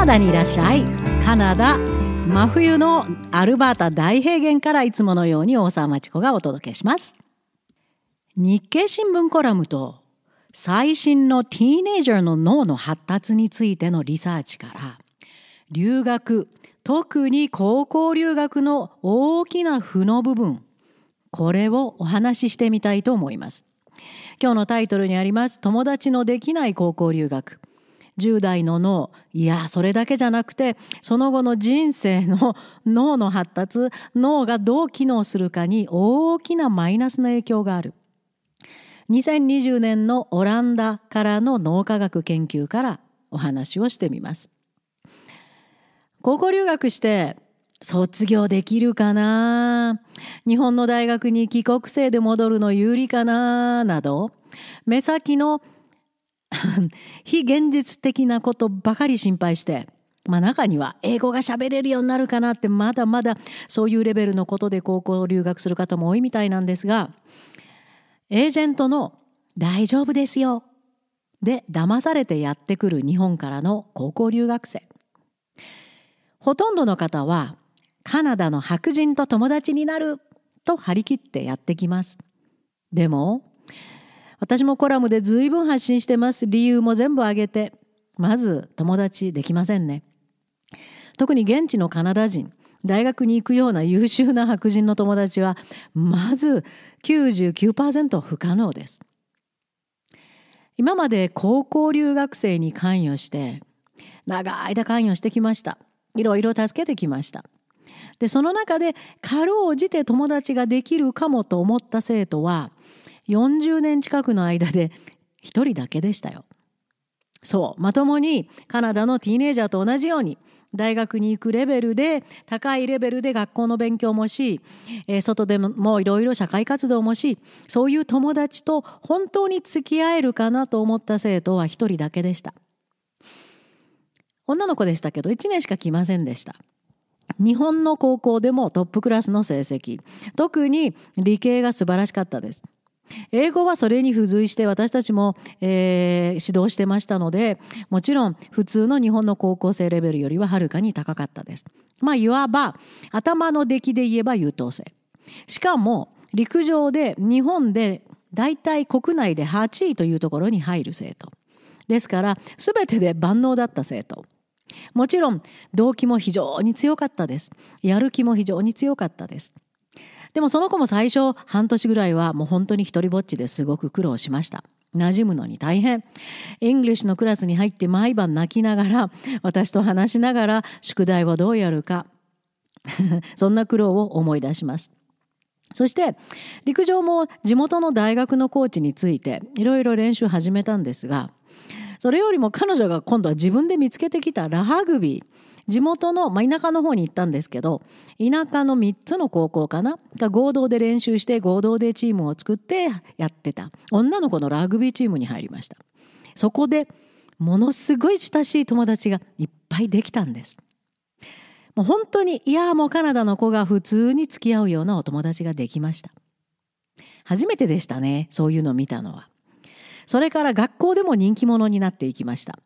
ナダにいらっしゃい。カナダ真冬のアルバータ大平原からいつものように大沢町子がお届けします。日経新聞コラムと最新のティーネイジャーの脳の発達についてのリサーチから留学特に高校留学の大きな負の部分これをお話ししてみたいと思います。今日のタイトルにあります友達のできない高校留学。10代の脳。いやそれだけじゃなくてその後の人生の 脳の発達脳がどう機能するかに大きなマイナスの影響がある。2020年のオランダからの脳科学研究からお話をしてみます。高校留学して卒業できるかな？日本の大学に帰国生で戻るの有利かな？など目先の 非現実的なことばかり心配してまあ中には英語が喋れるようになるかなってまだまだそういうレベルのことで高校留学する方も多いみたいなんですがエージェントの「大丈夫ですよ」で騙されてやってくる日本からの高校留学生ほとんどの方はカナダの白人と友達になると張り切ってやってきます。でも私もコラムで随分発信してます理由も全部挙げてまず友達できませんね。特に現地のカナダ人大学に行くような優秀な白人の友達はまず99%不可能です。今まで高校留学生に関与して長い間関与してきました。いろいろ助けてきました。でその中でかろうじて友達ができるかもと思った生徒は40年近くの間で1人だけでしたよ。そう。まともにカナダのティーネイジャーと同じように大学に行くレベルで高いレベルで学校の勉強もし、えー、外でもいろいろ社会活動もしそういう友達と本当に付き合えるかなと思った生徒は一人だけでした。女の子でしたけど1年しか来ませんでした。日本の高校でもトップクラスの成績。特に理系が素晴らしかったです。英語はそれに付随して私たちも、えー、指導してましたのでもちろん普通の日本の高校生レベルよりははるかに高かったです。まあいわば頭の出来で言えば優等生。しかも陸上で日本で大体国内で8位というところに入る生徒。ですから全てで万能だった生徒。もちろん動機も非常に強かったです。やる気も非常に強かったです。でもその子も最初半年ぐらいはもう本当に一人ぼっちですごく苦労しました。馴染むのに大変。 English のクラスに入って毎晩泣きながら、私と話しながら宿題をどうやるか。そんな苦労を思い出します。そして陸上も地元の大学のコーチについていろいろ練習始めたんですがそれよりも彼女が今度は自分で見つけてきたラハグビー地元の、まあ、田舎の方に行ったんですけど田舎の3つの高校かな？が合同で練習して合同でチームを作ってやってた。女の子のラグビーチームに入りました。そこでものすごい親しい友達がいっぱいできたんです。もう本当にいやもうカナダの子が普通に付き合うようなお友達ができました。初めてでしたねそういうのを見たのは。それから学校でも人気者になっていきました。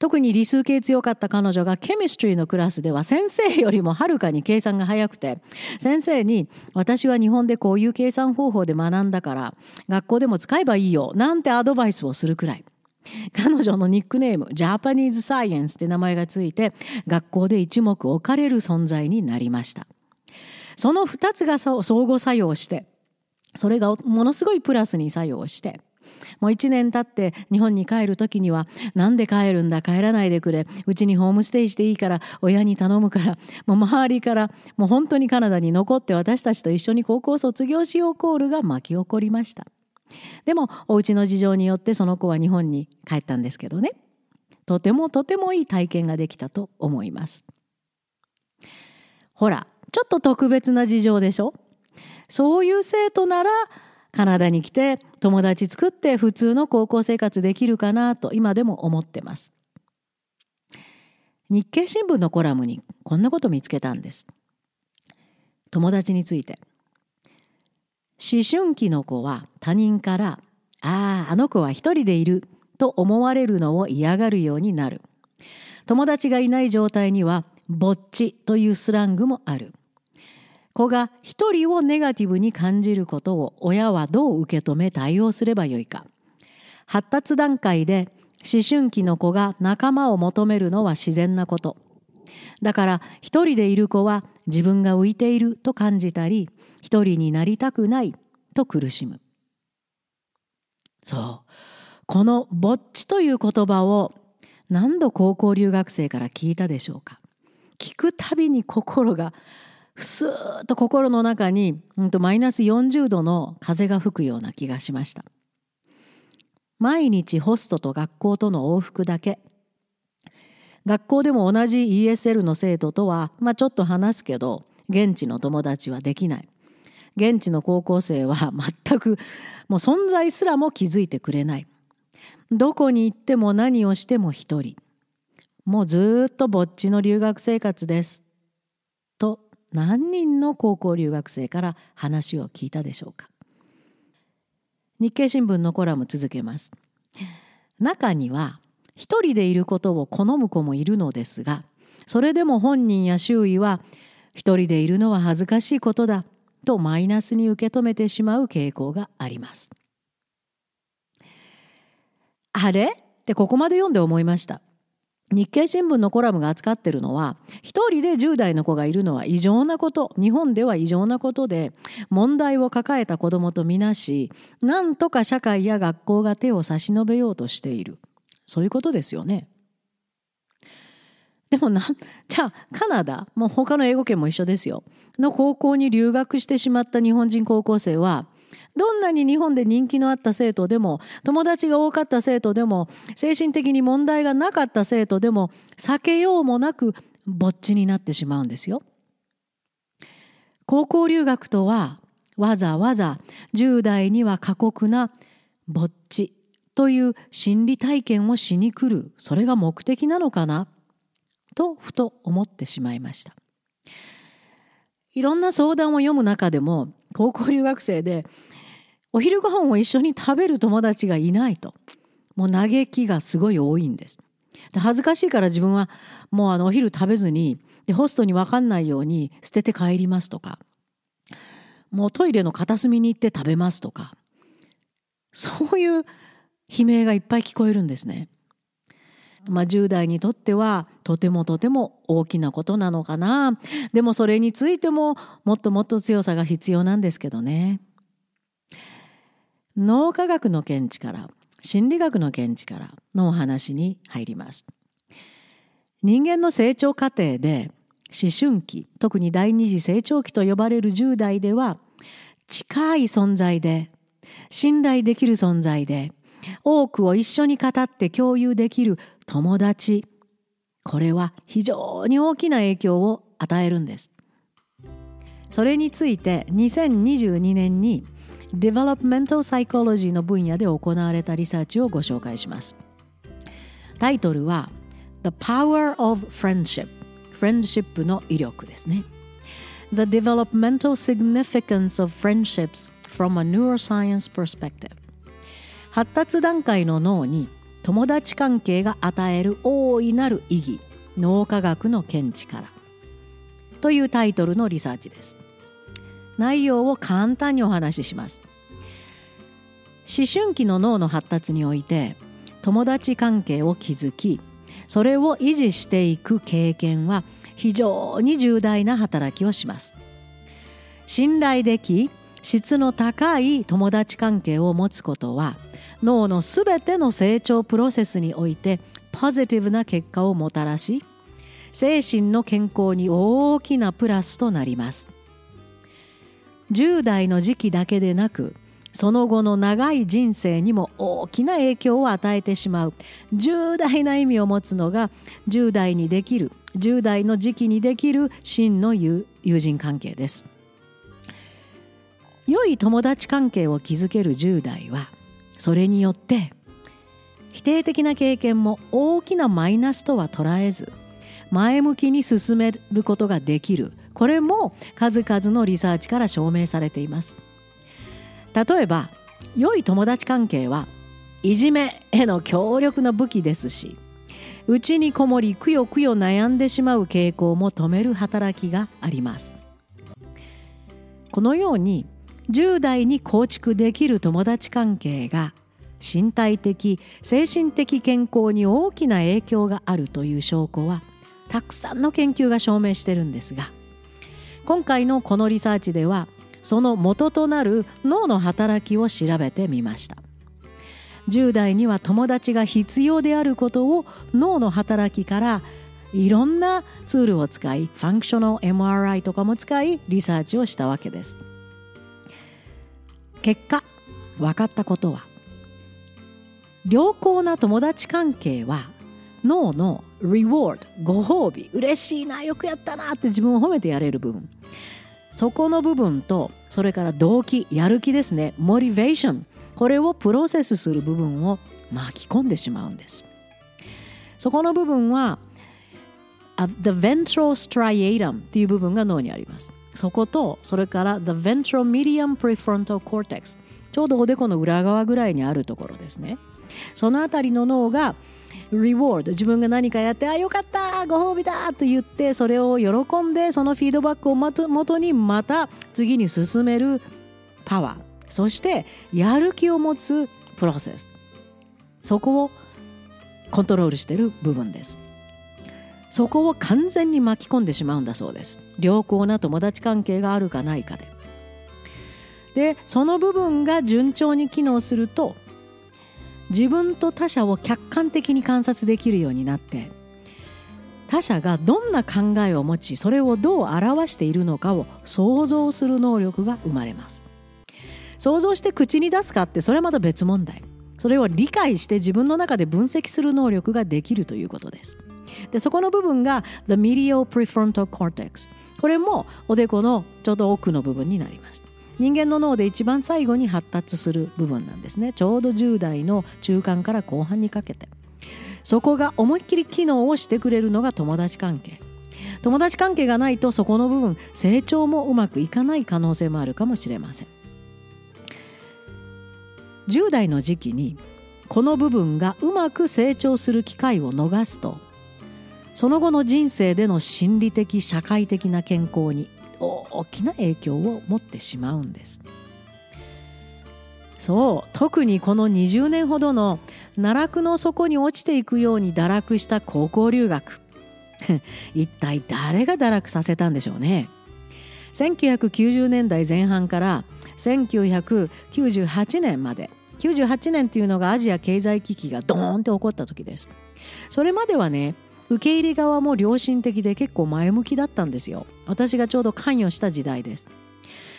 特に理数系強かった彼女がケミストリーのクラスでは先生よりもはるかに計算が早くて先生に私は日本でこういう計算方法で学んだから学校でも使えばいいよなんてアドバイスをするくらい。彼女のニックネームジャパニーズサイエンスって名前がついて学校で一目置かれる存在になりました。その2つが相互作用してそれがものすごいプラスに作用してもう1年経って日本に帰る時には「なんで帰るんだ？帰らないでくれ。うちにホームステイしていいから親に頼むからもう周りからもう本当にカナダに残って私たちと一緒に高校卒業しようコールが巻き起こりましたでもお家の事情によってその子は日本に帰ったんですけどね。とてもとてもいい体験ができたと思います。ほらちょっと特別な事情でしょ？そういう生徒ならカナダに来て友達作って普通の高校生活できるかなと今でも思ってます。日経新聞のコラムにこんなこと見つけたんです。友達について。思春期の子は他人から「あああの子は一人でいる」と思われるのを嫌がるようになる。友達がいない状態にはぼっちというスラングもある子が一人をネガティブに感じることを親はどう受け止め対応すればよいか。発達段階で思春期の子が仲間を求めるのは自然なこと。だから一人でいる子は自分が浮いていると感じたり一人になりたくないと苦しむ。そう。この「ぼっち」という言葉を何度高校留学生から聞いたでしょうか。聞くたびに心がスーッと心の中にマイナス40度の風が吹くような気がしました。毎日ホストと学校との往復だけ。学校でも同じ ESL の生徒とは、まあ、ちょっと話すけど現地の友達はできない。現地の高校生は全くもう存在すらも気づいてくれない。どこに行っても何をしても一人。もうずっとぼっちの留学生活です。何人の高校留学生から話を聞いたでしょうか？日経新聞のコラム続けます。中には一人でいることを好む子もいるのですがそれでも本人や周囲は一人でいるのは恥ずかしいことだとマイナスに受け止めてしまう傾向があります。あれ？ってここまで読んで思いました。日経新聞のコラムが扱ってるのは一人で10代の子がいるのは異常なこと日本では異常なことで問題を抱えた子どもとみなしなんとか社会や学校が手を差し伸べようとしているそういうことですよね。でもなじゃあカナダもう他の英語圏も一緒ですよの高校に留学してしまった日本人高校生はどんなに日本で人気のあった生徒でも友達が多かった生徒でも精神的に問題がなかった生徒でも避けようもなくぼっちになってしまうんですよ。高校留学とはわざわざ10代には過酷なぼっちという心理体験をしに来るそれが目的なのかなとふと思ってしまいました。いろんな相談を読む中でも高校留学生でお昼ご飯を一緒に食べる友達がいないと。もう嘆きがすごい多いんです。で恥ずかしいから自分はもうあのお昼食べずにでホストに分かんないように捨てて帰りますとか。もうトイレの片隅に行って食べますとか。そういう悲鳴がいっぱい聞こえるんですね。まあ、10代にとってはとてもとても大きなことなのかなでもそれについてももっともっと強さが必要なんですけどね。脳科学の見地から心理学の見地からのお話に入ります。人間の成長過程で思春期特に第二次成長期と呼ばれる10代では近い存在で信頼できる存在で多くを一緒に語って共有できる友達これは非常に大きな影響を与えるんですそれについて2022年に Developmental p s y の分野で行われたリサーチをご紹介しますタイトルは The Power of Friendship フレンドシップの威力ですね The Developmental Significance of Friendships from a Neuroscience Perspective 発達段階の脳に友達関係が与える大いなる意義脳科学の見地から。というタイトルのリサーチです。内容を簡単にお話しします。思春期の脳の発達において友達関係を築きそれを維持していく経験は非常に重大な働きをします。信頼でき質の高い友達関係を持つことは脳のすべての成長プロセスにおいてポジティブな結果をもたらし精神の健康に大きなプラスとなります。10代の時期だけでなくその後の長い人生にも大きな影響を与えてしまう。重大な意味を持つのが10代にできる10代の時期にできる真の友人関係です。良い友達関係を築ける10代はそれによって否定的な経験も大きなマイナスとは捉えず前向きに進めることができる。これも数々のリサーチから証明されています。例えば良い友達関係はいじめへの強力な武器ですし内にこもりくよくよ悩んでしまう傾向も止める働きがあります。このように10代に構築できる友達関係が身体的精神的健康に大きな影響があるという証拠はたくさんの研究が証明してるんですが今回のこのリサーチではその元となる脳の働きを調べてみました。10代には友達が必要であることを脳の働きからいろんなツールを使いファンクショナル MRI とかも使いリサーチをしたわけです。結果分かったことは良好な友達関係は脳のリワードご褒美嬉しいなよくやったなって自分を褒めてやれる部分。そこの部分とそれから動機やる気ですね。モチベーションこれをプロセスする部分を巻き込んでしまうんです。そこの部分は The ventral striatum という部分が脳にあります。そことそれから The ventral medium prefrontal cortex ちょうどおでこの裏側ぐらいにあるところですね。そのあたりの脳がリワード自分が何かやってあよかったご褒美だと言ってそれを喜んでそのフィードバックをもとにまた次に進めるパワー。そしてやる気を持つプロセス。そこをコントロールしている部分です。そこを完全に巻き込んでしまうんだそうです。良好な友達関係があるかないかで。でその部分が順調に機能すると自分と他者を客観的に観察できるようになって他者がどんな考えを持ちそれをどう表しているのかを想像する能力が生まれます。想像して口に出すかってそれはまた別問題。それを理解して自分の中で分析する能力ができるということです。でそこの部分が The Medial Prefrontal Cortex これもおでこのちょうど奥の部分になります。人間の脳で一番最後に発達する部分なんですね。ちょうど10代の中間から後半にかけて。そこが思いっきり機能をしてくれるのが友達関係。友達関係がないとそこの部分成長もうまくいかない可能性もあるかもしれません。10代の時期にこの部分がうまく成長する機会を逃すとその後の人生での心理的社会的な健康に大きな影響を持ってしまうんです。そう特にこの20年ほどの奈落の底に落ちていくように堕落した高校留学。一体誰が堕落させたんでしょうね。1990年代前半から1998年まで。98年っていうのがアジア経済危機がドーンって起こった時です。それまではね受け入れ側も良心的で結構前向きだったんですよ。私がちょうど関与した時代です。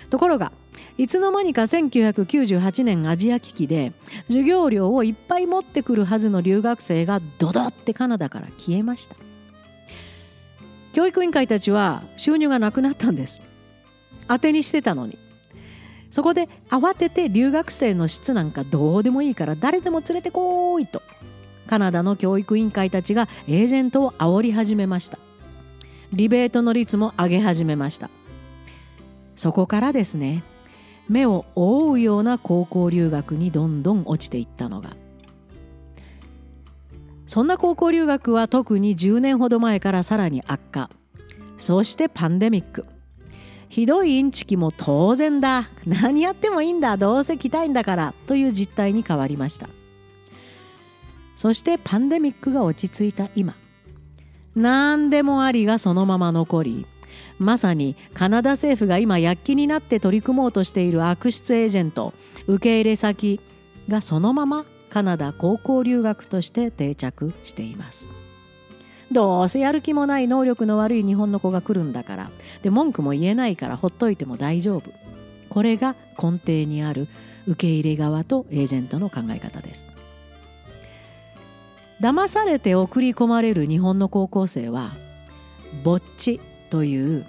ところがいつの間にか1998年アジア危機で授業料をいっぱい持ってくるはずの留学生がドドってカナダから消えました。教育委員会たちは収入がなくなったんです。当てにしてたのに。そこで慌てて留学生の質なんかどうでもいいから誰でも連れてこいと。カナダの教育委員会たちがエージェントを煽り始めました。リベートの率も上げ始めました。そこからですね目を覆うような高校留学にどんどん落ちていったのが。そんな高校留学は特に10年ほど前からさらに悪化。そしてパンデミック。ひどいインチキも当然だ。何やってもいいんだ。どうせ来たいんだから。という実態に変わりました。そしてパンデミックが落ち着いた今。何でもありがそのまま残りまさにカナダ政府が今躍起になって取り組もうとしている悪質エージェント受け入れ先がそのままカナダ高校留学として定着しています。どうせやる気もない能力の悪い日本の子が来るんだからで文句も言えないからほっといても大丈夫。これが根底にある受け入れ側とエージェントの考え方です。騙されて送り込まれる日本の高校生はぼっちという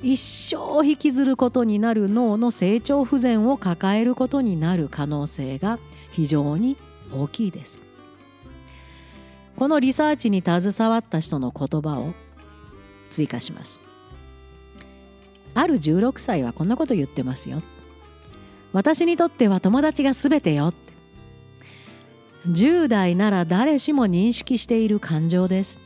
一生引きずることになる脳の成長不全を抱えることになる可能性が非常に大きいです。このリサーチに携わった人の言葉を追加します。ある16歳はこんなこと言ってますよ。私にとっては友達が全てよ。10代なら誰しも認識している感情です。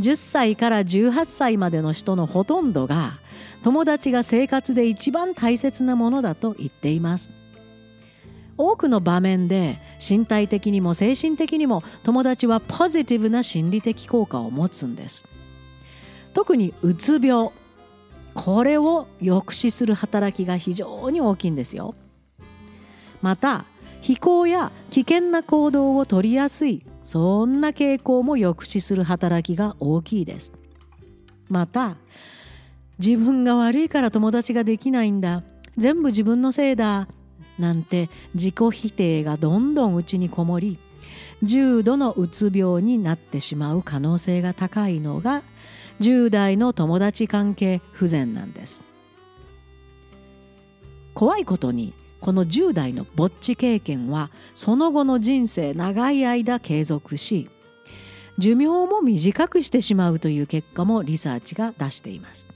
10歳から18歳までの人のほとんどが友達が生活で一番大切なものだと言っています。多くの場面で身体的にも精神的にも友達はポジティブな心理的効果を持つんです。特にうつ病これを抑止する働きが非常に大きいんですよ。また非行や危険な行動を取りやすいそんな傾向も抑止する働きが大きいです。また自分が悪いから友達ができないんだ。全部自分のせいだ。なんて自己否定がどんどん内にこもり重度のうつ病になってしまう可能性が高いのが10代の友達関係不全なんです。怖いことにこの10代のぼっち経験はその後の人生長い間継続し寿命も短くしてしまうという結果もリサーチが出しています。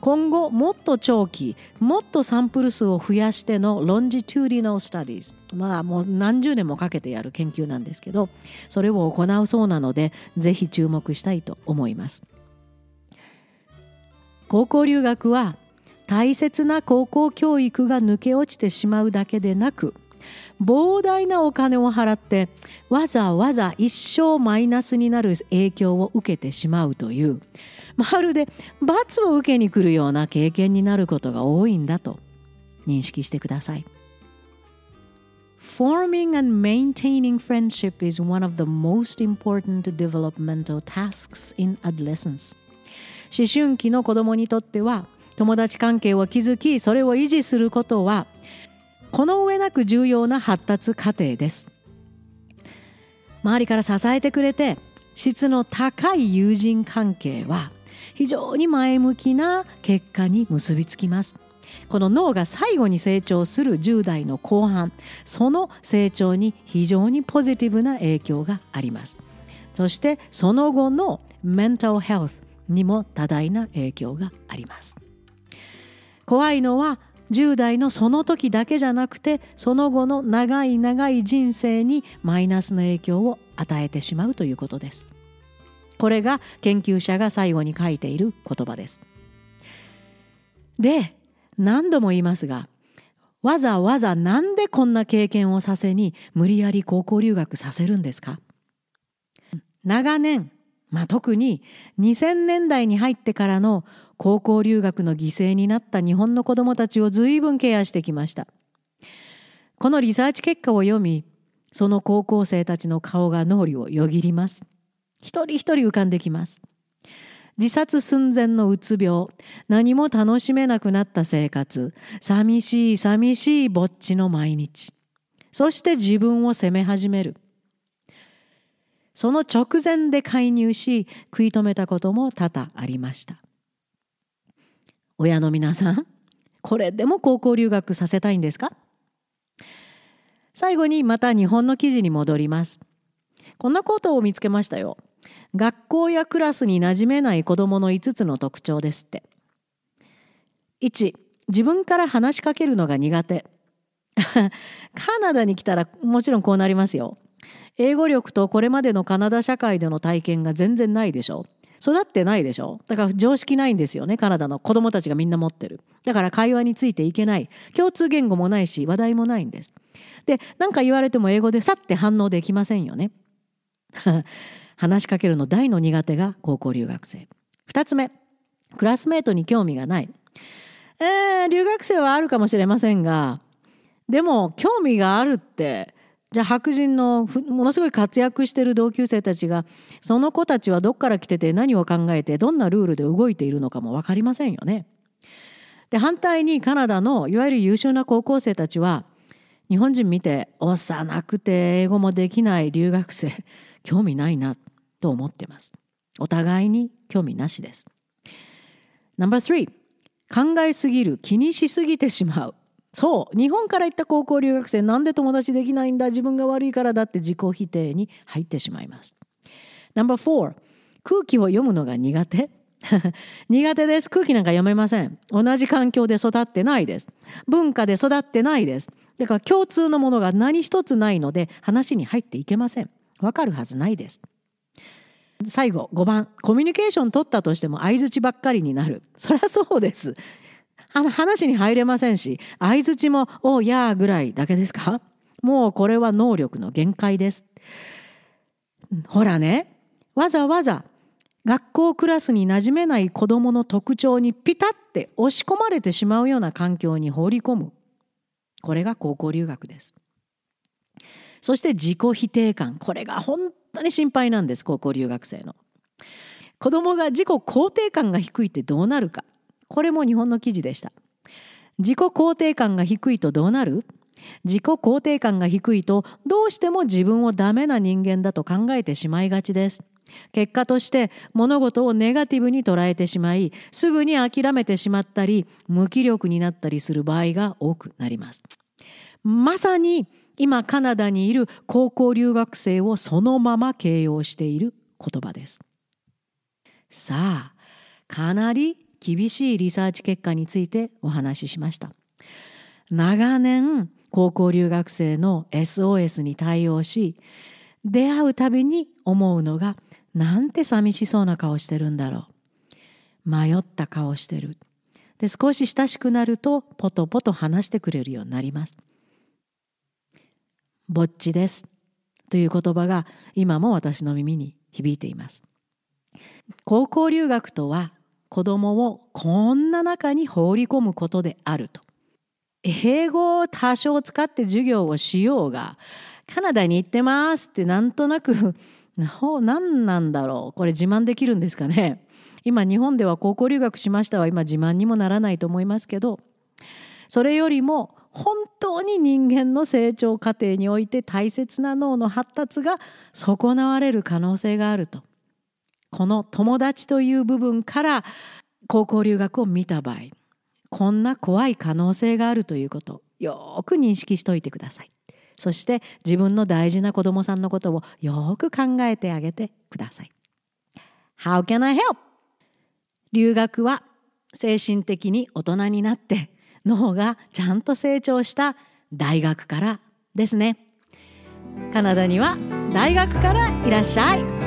今後もっと長期もっとサンプル数を増やしての longitudinal studies まあもう何十年もかけてやる研究なんですけどそれを行うそうなのでぜひ注目したいと思います。高校留学は大切な高校教育が抜け落ちてしまうだけでなく膨大なお金を払ってわざわざ一生マイナスになる影響を受けてしまうというまるで罰を受けに来るような経験になることが多いんだと認識してください。Forming and maintaining friendship is one of the most important developmental tasks in adolescence. 思春期の子供にとっては友達関係を築きそれを維持することはこの上なく重要な発達過程です。周りから支えてくれて質の高い友人関係は非常に前向きな結果に結びつきます。この脳が最後に成長する10代の後半その成長に非常にポジティブな影響があります。そしてその後のメンタルヘルスにも多大な影響があります。怖いのは10代のその時だけじゃなくてその後の長い長い人生にマイナスの影響を与えてしまうということですこれが研究者が最後に書いている言葉です。で何度も言いますがわざわざなんでこんな経験をさせに無理やり高校留学させるんですか？長年、まあ、特に2000年代に入ってからの高校留学の犠牲になった日本の子どもたちを随分ケアしてきました。このリサーチ結果を読みその高校生たちの顔が脳裏をよぎります。一人一人浮かんできます。自殺寸前のうつ病、何も楽しめなくなった生活、寂しい寂しいぼっちの毎日。そして自分を責め始める。その直前で介入し、食い止めたことも多々ありました。親の皆さん、これでも高校留学させたいんですか？最後にまた日本の記事に戻ります。こんなことを見つけましたよ。学校やクラスに馴染めない子どもの5つの特徴ですって。1自分から話しかけるのが苦手 カナダに来たらもちろんこうなりますよ。英語力とこれまでのカナダ社会での体験が全然ないでしょ。育ってないでしょ。だから常識ないんですよねカナダの。子供たちがみんな持ってる。だから会話についていけない。共通言語もないし話題もないんです。で何か言われても英語でさって反応できませんよね。話しかけるの大の苦手が高校留学生。2つ目。クラスメートに興味がない。えー、留学生はあるかもしれませんがでも興味があるってじゃあ白人のものすごい活躍してる同級生たちがその子たちはどっから来てて何を考えてどんなルールで動いているのかも分かりませんよね。で反対にカナダのいわゆる優秀な高校生たちは日本人見て幼くて英語もできない留学生興味ないなと思ってます。お互いに興味なしです。No.3 考えすぎる気にしすぎてしまうそう。日本から行った高校留学生なんで友達できないんだ自分が悪いからだって自己否定に入ってしまいます。No.4 空気を読むのが苦手。苦手です。空気なんか読めません。同じ環境で育ってないです。文化で育ってないです。だから共通のものが何一つないので話に入っていけません。わかるはずないです。最後5番。コミュニケーション取ったとしても相づちばっかりになる。そりゃそうです。あの話に入れませんし相づちも「おやー」ぐらいだけですか？もうこれは能力の限界です。ほらねわざわざ学校クラスに馴染めない子どもの特徴にピタッて押し込まれてしまうような環境に放り込む。これが高校留学です。そして自己否定感。これが本当に心配なんです高校留学生の。子供が自己肯定感が低いってどうなるか。これも日本の記事でした。自己肯定感が低いとどうなる？自己肯定感が低いとどうしても自分をダメな人間だと考えてしまいがちです。結果として物事をネガティブに捉えてしまいすぐに諦めてしまったり無気力になったりする場合が多くなります。まさに今カナダにいる高校留学生をそのまま形容している言葉です。さあかなり厳しいリサーチ結果についてお話ししました。長年高校留学生の SOS に対応し出会うたびに思うのがなんて寂しそうな顔してるんだろう。迷った顔してる。で少し親しくなるとポトポト話してくれるようになります。ぼっちです。という言葉が今も私の耳に響いています。高校留学とは子供をこんな中に放り込むことであると。英語を多少使って授業をしようがカナダに行ってますってなんとなく 何なんだろう。これ自慢できるんですかね。今日本では高校留学しましたは今自慢にもならないと思いますけど。それよりも本当に人間の成長過程において大切な脳の発達が損なわれる可能性があると。この友達という部分から高校留学を見た場合こんな怖い可能性があるということよく認識しておいてください。そして自分の大事な子供さんのことをよく考えてあげてください。How can I help? 留学は精神的に大人になって脳がちゃんと成長した大学からですね。カナダには大学からいらっしゃい。